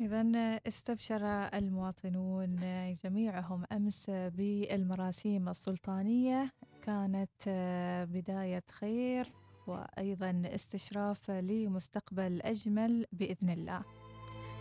إذا استبشر المواطنون جميعهم أمس بالمراسيم السلطانية. كانت بداية خير وأيضا استشراف لمستقبل أجمل بإذن الله.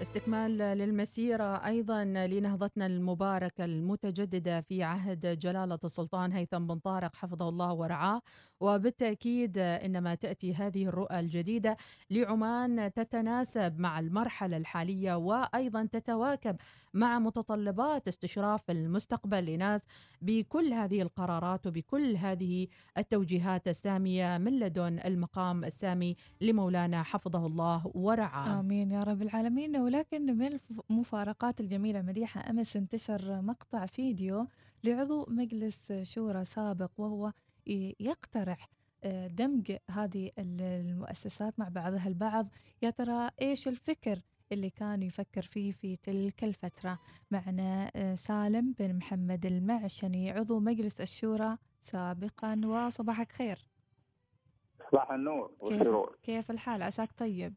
استكمال للمسيرة أيضا لنهضتنا المباركة المتجددة في عهد جلالة السلطان هيثم بن طارق حفظه الله ورعاه. وبالتأكيد إنما تأتي هذه الرؤى الجديدة لعمان تتناسب مع المرحلة الحالية وأيضا تتواكب مع متطلبات استشراف المستقبل لناس بكل هذه القرارات وبكل هذه التوجيهات السامية من لدن المقام السامي لمولانا حفظه الله ورعاه. آمين يا رب العالمين. ولكن من المفارقات الجميلة مديحة أمس انتشر مقطع فيديو لعضو مجلس شورى سابق وهو يقترح دمج هذه المؤسسات مع بعضها البعض. يا ترى إيش الفكر اللي كان يفكر فيه في تلك الفترة؟ معنا سالم بن محمد المعشني عضو مجلس الشورى سابقا. وصباحك خير. صباح النور والسرور كيف, كيف الحال؟ عساك طيب؟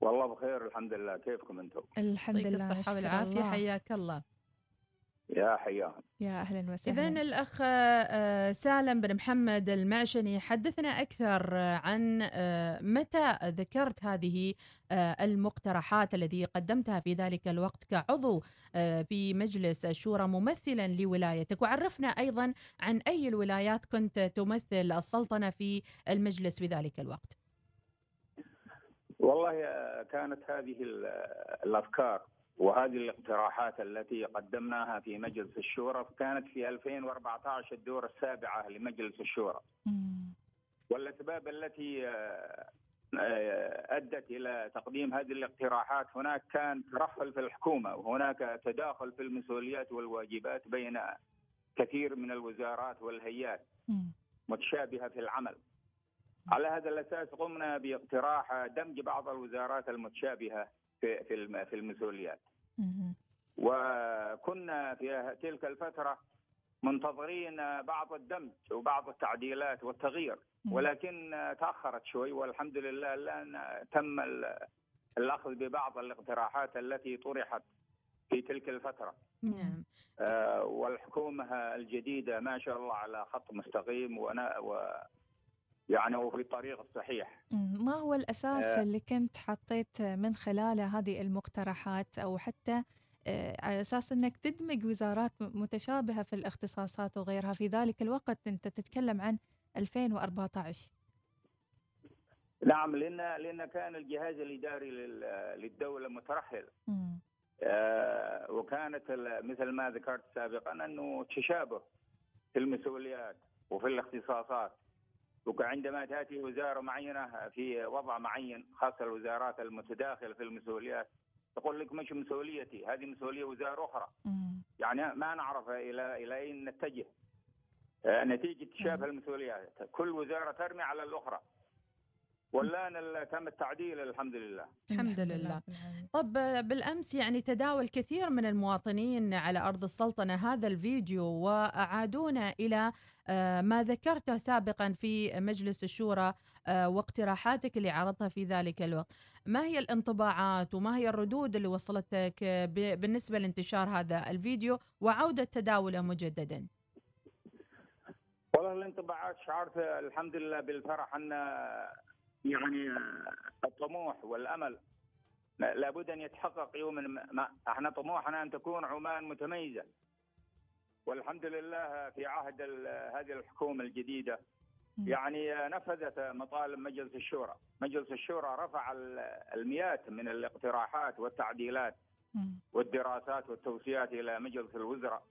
والله بخير الحمد لله. كيفكم أنتم؟ الحمد لله الصحة والعافية. حياك الله. يا حياهم. يا أهلا وسهلا. اذا الأخ سالم بن محمد المعشني حدثنا أكثر عن متى ذكرت هذه المقترحات التي قدمتها في ذلك الوقت كعضو في مجلس الشورى ممثلا لولايتك؟ وعرفنا أيضا عن أي الولايات كنت تمثل السلطنة في المجلس في ذلك الوقت. والله كانت هذه الأفكار وهذه الاقتراحات التي قدمناها في مجلس الشورى كانت في 2014 الدورة السابعة لمجلس الشورى. والأسباب التي أدت إلى تقديم هذه الاقتراحات هناك كان ترحل في الحكومة وهناك تداخل في المسؤوليات والواجبات بين كثير من الوزارات والهيئات متشابهة في العمل. على هذا الأساس قمنا باقتراح دمج بعض الوزارات المتشابهة في في في المسؤوليات. وكنا في تلك الفترة منتظرين بعض الدمج وبعض التعديلات والتغيير ولكن تأخرت شوي والحمد لله الآن تم الأخذ ببعض الاقتراحات التي طرحت في تلك الفترة. نعم. آه والحكومة الجديدة ما شاء الله على خط مستقيم ونا و يعني وفي الطريق الصحيح. ما هو الأساس آه. اللي كنت حطيت من خلاله هذه المقترحات؟ أو حتى آه على أساس أنك تدمج وزارات متشابهة في الاختصاصات وغيرها في ذلك الوقت أنت تتكلم عن 2014 نعم لأن لأن كان الجهاز الإداري للدولة مترحل. آه وكانت مثل ما ذكرت سابقا أنه تشابه في المسؤوليات وفي الاختصاصات. وعندما تأتي وزارة معينة في وضع معين خاصة الوزارات المتداخلة في المسؤوليات تقول لك مش مسؤوليتي هذه مسؤولية وزارة أخرى. مم. يعني ما نعرف إلى إلى أين نتجه؟ نتيجة تشابه المسؤوليات. كل وزارة ترمي على الأخرى. والآن تم التعديل الحمد لله. الحمد لله. طب بالأمس يعني تداول كثير من المواطنين على أرض السلطنة هذا الفيديو وأعادونا إلى ما ذكرته سابقا في مجلس الشورى واقتراحاتك اللي عرضتها في ذلك الوقت. ما هي الانطباعات وما هي الردود اللي وصلتك بالنسبة لانتشار هذا الفيديو وعودة تداوله مجددا؟ والله الانطباعات شعرت الحمد لله بالفرح أن يعني الطموح والأمل. لابد أن يتحقق يوما ما إحنا طموحنا أن تكون عمان متميزة. والحمد لله في عهد هذه الحكومة الجديدة يعني نفذت مطالب مجلس الشورى، مجلس الشورى رفع المئات من الاقتراحات والتعديلات والدراسات والتوصيات إلى مجلس الوزراء.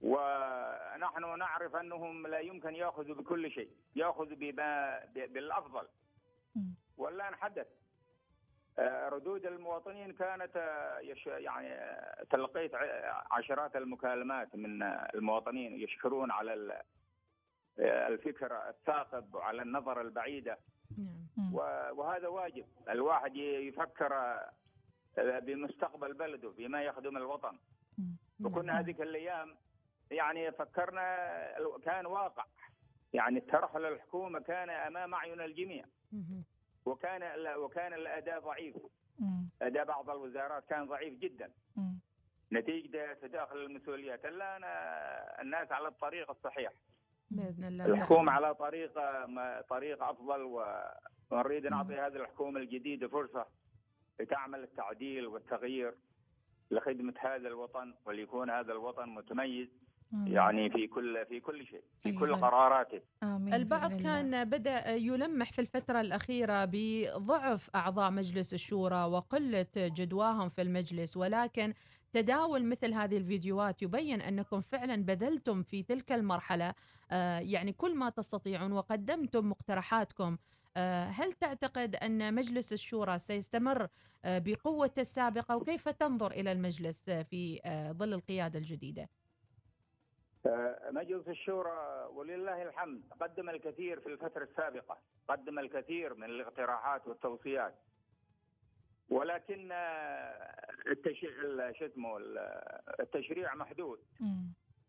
ونحن نعرف أنهم لا يمكن يأخذوا بكل شيء، يأخذوا بما بالأفضل. والآن حدث. ردود المواطنين كانت يعني تلقيت عشرات المكالمات من المواطنين يشكرون على الفكر الثاقب وعلى النظر البعيدة. نعم. وهذا واجب. الواحد يفكر بمستقبل بلده بما يخدم الوطن. وكنا هذيك الأيام يعني فكرنا كان واقع. يعني الترحل الحكومة كان أمام أعين الجميع. وكان وكان الأداء ضعيف. أداء بعض الوزارات كان ضعيف جدا. نتيجة تداخل المسؤوليات. الآن الناس على الطريق الصحيح. بإذن الله الحكومة على طريق طريق أفضل ونريد نعطي هذه الحكومة الجديده فرصة لتعمل التعديل والتغيير لخدمة هذا الوطن وليكون هذا الوطن متميز. يعني في كل في كل شيء في كل أيوة. قراراته. آمين البعض كان بدأ يلمح في الفترة الأخيرة بضعف أعضاء مجلس الشورى وقلة جدواهم في المجلس ولكن تداول مثل هذه الفيديوهات يبين أنكم فعلا بذلتم في تلك المرحلة. آه، يعني كل ما تستطيعون وقدمتم مقترحاتكم. آه، هل تعتقد أن مجلس الشورى سيستمر آه، بقوته السابقة؟ وكيف تنظر إلى المجلس في ظل القيادة الجديدة؟ مجلس الشورى ولله الحمد قدم الكثير في الفترة السابقة، قدم الكثير من الاقتراحات والتوصيات. ولكن التشريع شو اسمه التشريع محدود.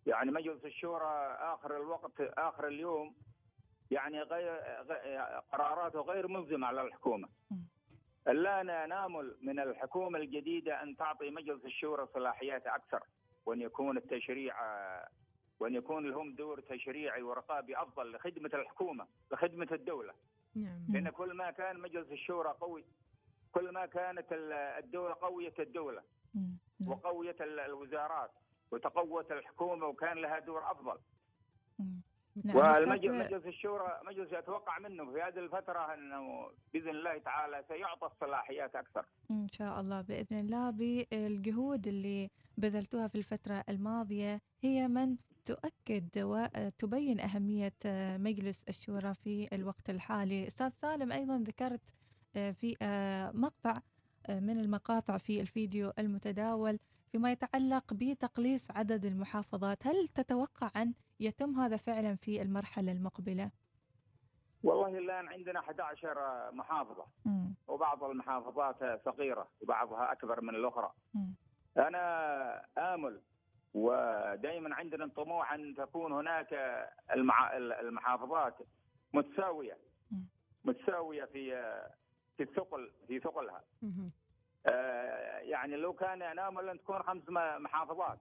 يعني مجلس الشورى آخر الوقت آخر اليوم يعني غير قراراته غير ملزمة على الحكومة. الآن نامل من الحكومة الجديدة أن تعطي مجلس الشورى صلاحيات أكثر وأن يكون التشريع وأن يكون لهم دور تشريعي ورقابي أفضل لخدمة الحكومة لخدمة الدولة نعم. لأن كل ما كان مجلس الشورى قوي كل ما كانت الدولة قوية الدولة نعم. وقوية الوزارات وتقوت الحكومة وكان لها دور أفضل. نعم والمجلس الشورى مجلس أتوقع منه في هذه الفترة أنه بإذن الله تعالى سيعطى الصلاحيات أكثر. إن شاء الله بإذن الله بالجهود اللي بذلتوها في الفترة الماضية هي من تؤكد وتبين أهمية مجلس الشورى في الوقت الحالي. أستاذ سالم أيضا ذكرت في مقطع من المقاطع في الفيديو المتداول فيما يتعلق بتقليص عدد المحافظات هل تتوقع أن يتم هذا فعلا في المرحلة المقبلة؟ والله الآن عندنا 11 محافظة م. وبعض المحافظات صغيرة وبعضها أكبر من الأخرى م. أنا آمل ودائما عندنا طموح أن تكون هناك المحافظات متساوية م. متساوية في في الثقل في ثقلها. آه، يعني لو كان نامل ان تكون خمس محافظات.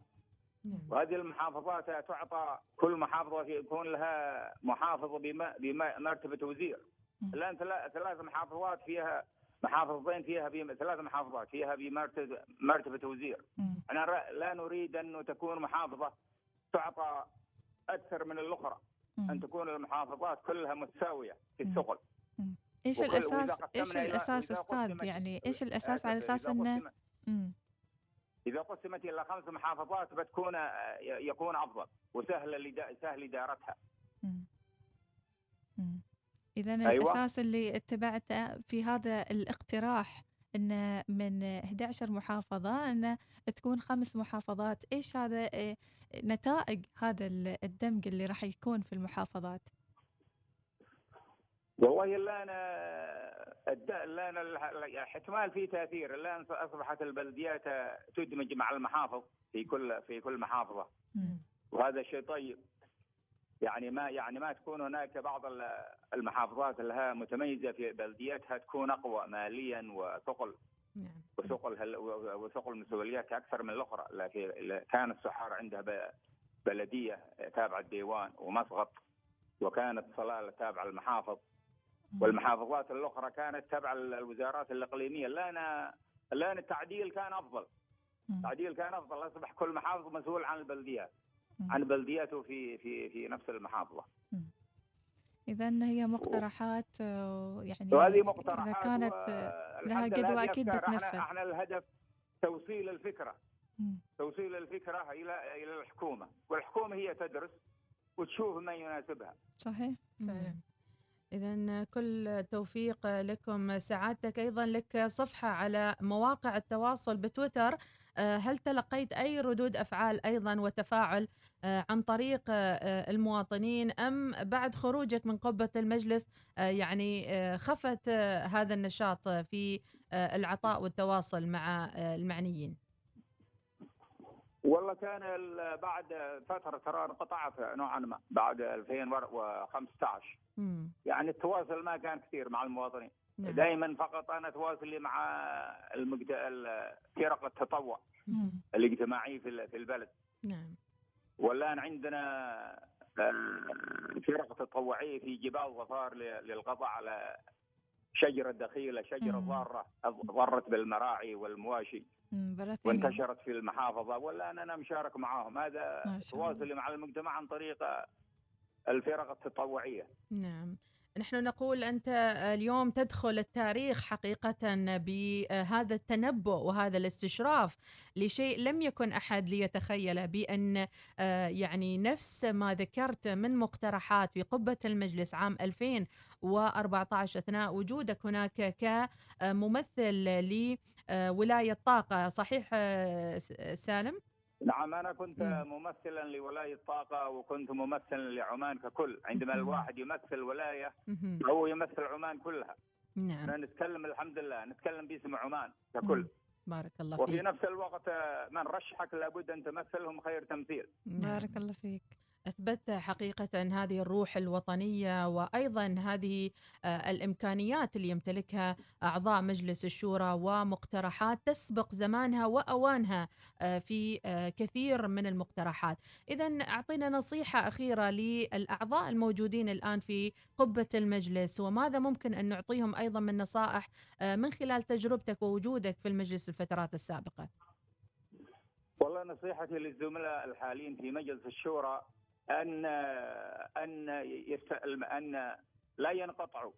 نعم. وهذه المحافظات تعطى كل محافظة يكون لها محافظ بمرتبه وزير. الان ثلاث محافظات فيها محافظتين فيها ثلاث محافظات فيها بمرتبه مرتبة وزير. أنا لا نريد أن تكون محافظة تعطى أكثر من الأخرى أن تكون المحافظات كلها متساوية في الثقل. إيش الاساس إيش الأساس أستاذ يعني إيش الأساس على أساس انه إذا قسمت إلى خمس محافظات بتكون يكون أفضل وسهل سهل إدارتها. إذا أيوة. الأساس اللي اتبعته في هذا الاقتراح إن من 11 محافظة إن تكون خمس محافظات إيش هذا إيه، نتائج هذا الدمج اللي راح يكون في المحافظات؟ والله الان الان احتمال في تأثير. الان أصبحت البلديات تدمج مع المحافظ في كل في كل محافظة. وهذا شيء طيب. يعني ما يعني ما تكون هناك بعض المحافظات لها متميزة في بلدياتها تكون أقوى ماليا وثقل. نعم. وثقل وثقل مسؤولياتها أكثر من الأخرى. لكن كان السحار عندها بلدية تابعة الديوان ومسقط وكانت صلالة تابعة المحافظ والمحافظات الأخرى كانت تبع الوزارات الإقليمية. الان الان التعديل كان أفضل. التعديل كان أفضل. أصبح كل محافظ مسؤول عن البلديات. عن بلدياته في في في نفس الهدف إذا هي مقترحات آه، يعني وهذه مقترحات إذا كانت لها جدوى أكيد بتنفذ. إحنا, إحنا الهدف توصيل الفكرة. توصيل الفكرة إلى إلى الحكومة والحكومة هي تدرس وتشوف ما يناسبها. صحيح؟ فعلا. إذا كل توفيق لكم سعادتك أيضا لك صفحة على مواقع التواصل بتويتر. هل تلقيت أي ردود أفعال أيضا وتفاعل آه، عن طريق آه، المواطنين أم بعد خروجك من قبة المجلس يعني خفت هذا النشاط في العطاء والتواصل مع المعنيين؟ والله كان بعد فترة ترى انقطعت نوعا ما بعد 2015 مم. يعني التواصل ما كان كثير مع المواطنين. نعم. دائما فقط أنا تواصلي مع المجد... فرق التطوع الاجتماعي في في البلد. نعم. والآن عندنا آه، فرق تطوعية في جبال ظفار للقضاء على شجرة دخيلة شجرة ضارة ضرت بالمراعي والمواشي وانتشرت في المحافظة. والآن أنا مشارك معاهم. هذا تواصلي مع المجتمع عن طريق الفرق التطوعية. نعم. نحن نقول أنت اليوم تدخل التاريخ حقيقة بهذا التنبؤ وهذا الاستشراف لشيء لم يكن أحد ليتخيل بأن آه، يعني نفس ما ذكرت من مقترحات في قبة المجلس عام 2014 أثناء وجودك هناك كممثل لولاية طاقة صحيح آه، سالم؟ نعم أنا كنت. ممثلا لولاية طاقة وكنت ممثلا لعمان ككل. عندما. الواحد يمثل ولاية هو يمثل عمان كلها. نعم. نتكلم الحمد لله نتكلم باسم عمان ككل. بارك الله فيك. وفي نفس الوقت من رشحك لابد أن تمثلهم خير تمثيل. بارك الله فيك. أثبت حقيقة هذه الروح الوطنية وأيضا هذه آه، الإمكانيات اللي يمتلكها أعضاء مجلس الشورى ومقترحات تسبق زمانها وأوانها آه، في آه، كثير من المقترحات، اذا أعطينا نصيحة أخيرة للأعضاء الموجودين الآن في قبة المجلس وماذا ممكن أن نعطيهم أيضا من نصائح من خلال تجربتك ووجودك في المجلس الفترات السابقة. والله نصيحتي للزملاء الحاليين في مجلس الشورى أن أن أن لا ينقطعوا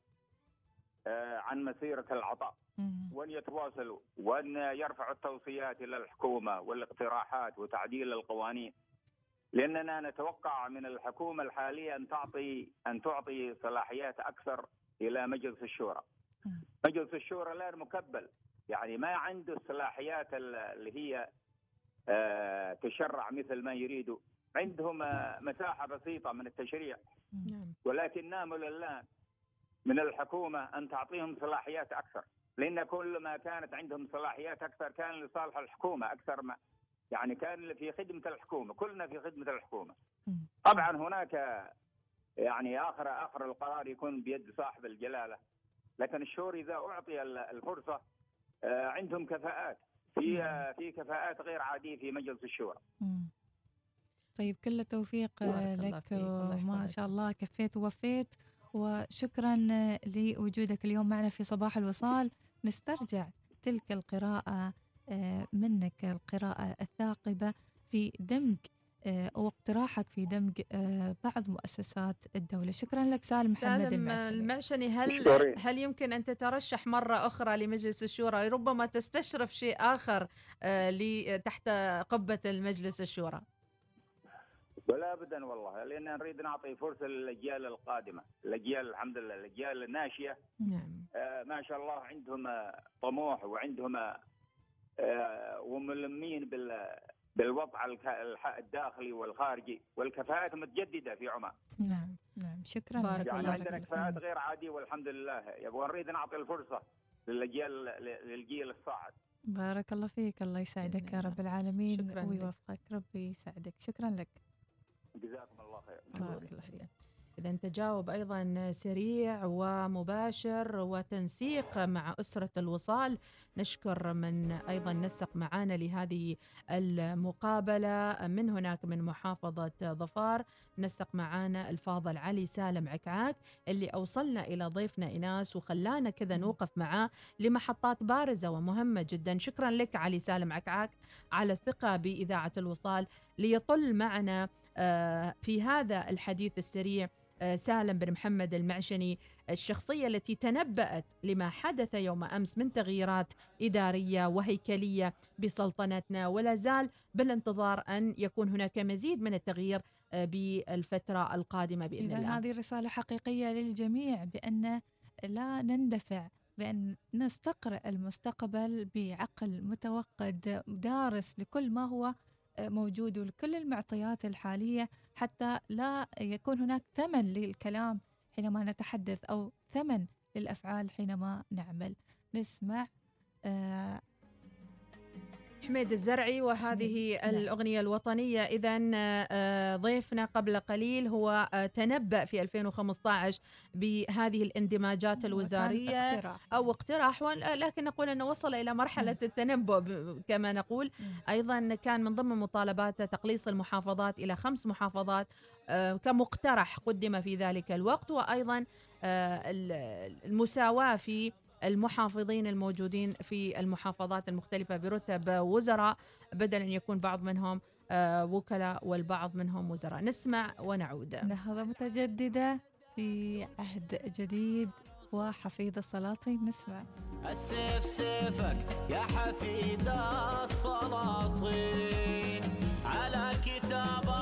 آه، عن مسيرة العطاء. وأن يتواصلوا وأن يرفعوا التوصيات إلى الحكومة والاقتراحات وتعديل القوانين. لأننا نتوقع من الحكومة الحالية أن تعطي أن تعطي صلاحيات أكثر إلى مجلس الشورى. مجلس الشورى الان مكبل يعني ما عنده الصلاحيات اللي هي آه، تشرع مثل ما يريدوا عندهم مساحة بسيطة من التشريع. نعم. ولكن نامل الان من الحكومة أن تعطيهم صلاحيات أكثر. لأن كل ما كانت عندهم صلاحيات أكثر كان لصالح الحكومة أكثر ما يعني كان في خدمة الحكومة. كلنا في خدمة الحكومة. طبعا هناك يعني اخر آخر القرار يكون بيد صاحب الجلالة. لكن الشور إذا أعطي الفرصة آه، عندهم كفاءات. في نعم. في كفاءات غير عادية في مجلس الشورى. طيب كل التوفيق لك وما شاء الله كفيت ووفيت. وشكرا لوجودك اليوم معنا في صباح الوصال. نسترجع تلك القراءة آه، منك القراءة الثاقبة في دمج آه، واقتراحك في دمج آه، بعض مؤسسات الدولة. شكرا لك سالم محمد المعشني. المعشني هل هل يمكن أن تترشح مرة أخرى لمجلس الشورى؟ ربما تستشرف شيء آخر تحت قبة المجلس الشورى. ولا ابدا والله لأن نريد نعطي فرصة للأجيال القادمة، الأجيال الحمد لله الأجيال الناشيه نعم. آه ما شاء الله عندهم طموح وعندهم آه وملمين بال بالوضع الداخلي والخارجي والكفاءات متجددة في عمان. نعم نعم. شكرا. بارك يعني الله عندنا كفاءات غير عادية والحمد لله. يبغى نريد نعطي الفرصة للأجيال للجيل الصاعد. بارك الله فيك. الله يسعدك يا رب العالمين. شكرا ويوفقك ربي يسعدك. شكرا لك. جزاكم الله خير. بارك الله فيك. إذا تجاوب أيضا سريع ومباشر وتنسيق مع أسرة الوصال. نشكر من أيضا نسق معنا لهذه المقابلة. من هناك من محافظة ظفار نسق معنا الفاضل علي سالم عكعاك اللي أوصلنا إلى ضيفنا إناس وخلانا كذا نوقف معاه لمحطات بارزة ومهمة جدا. شكرا لك علي سالم عكعاك على الثقة بإذاعة الوصال ليطل معنا في هذا الحديث السريع آه، سالم بن محمد المعشني الشخصية التي تنبأت لما حدث يوم أمس من تغييرات إدارية وهيكلية بسلطنتنا. ولا زال بالانتظار أن يكون هناك مزيد من التغيير آه، بالفترة القادمة بإذن الله. هذه رسالة حقيقية للجميع بأن لا نندفع بأن نستقرأ المستقبل بعقل متوقد دارس لكل ما هو موجود ولكل المعطيات الحالية حتى لا يكون هناك ثمن للكلام حينما نتحدث أو ثمن للأفعال حينما نعمل. نسمع حميد الزرعي وهذه نعم. الأغنية الوطنية. إذا آه، ضيفنا قبل قليل هو آه، تنبأ في 2015 بهذه الاندماجات الوزارية اقتراح. أو اقتراح لكن نقول أنه وصل إلى مرحلة التنبؤ كما نقول. أيضا كان من ضمن مطالباته تقليص المحافظات إلى خمس محافظات آه، كمقترح قدم في ذلك الوقت. وأيضا المساواة في المحافظين الموجودين في المحافظات المختلفة برتب وزراء بدل أن يكون بعض منهم آه، وكلاء والبعض منهم وزراء. نسمع ونعود. نهضة متجددة في عهد جديد وحفيد السلاطين. نسمع. السيف سيفك يا حفيد السلاطين. على كتاب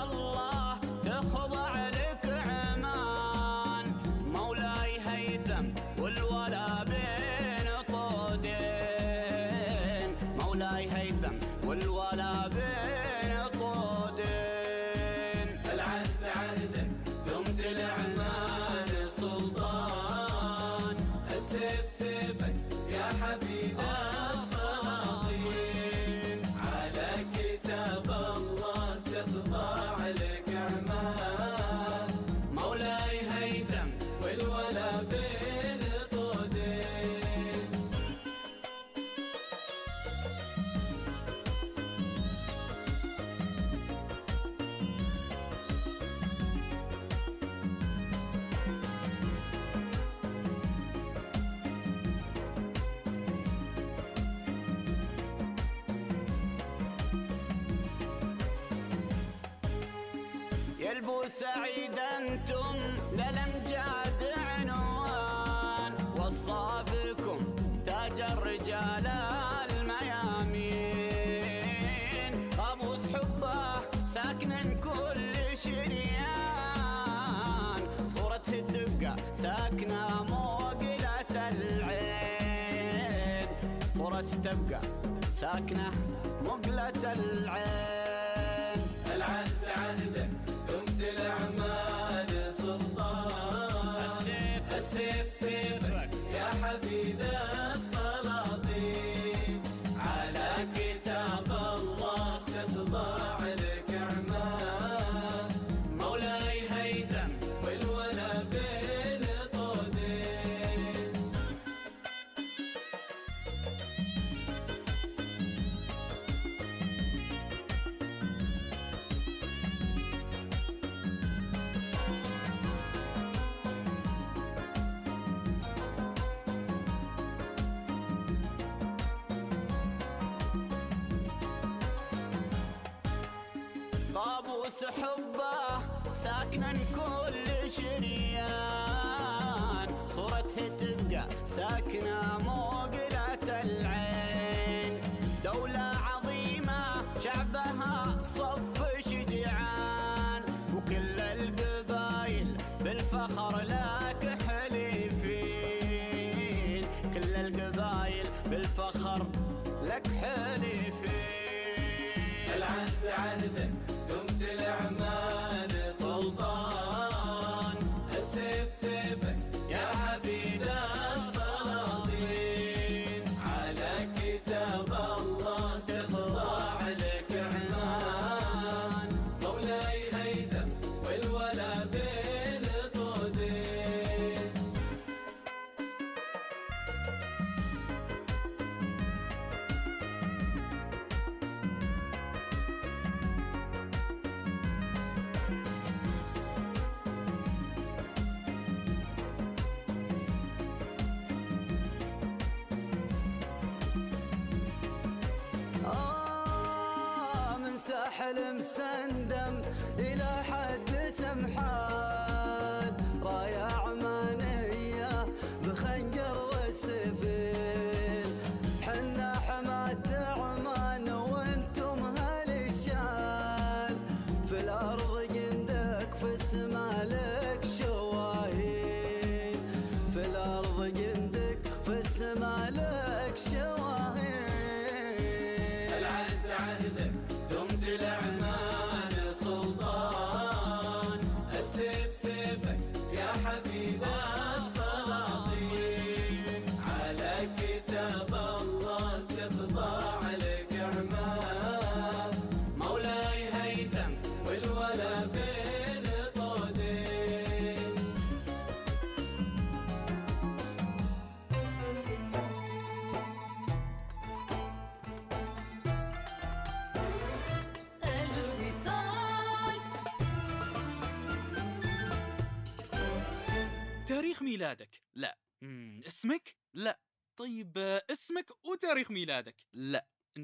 سعيد أنتم للامجاد عنوان. وصى تاج الرجال الميامين. قاموس حبه ساكن كل شريان. صورته تبقى ساكنة موقلة العين. صورته تبقى ساكنة مقلة العين. طابوس حبه ساكنا كل شريان. صورته تبقى ساكنة موقلة العين. دولة عظيمة شعبها صف من ساحل مسندم إلى حد سمحان السلاطين ميلادك. لا. اسمك؟ لا. طيب آه، اسمك وتاريخ ميلادك. لا.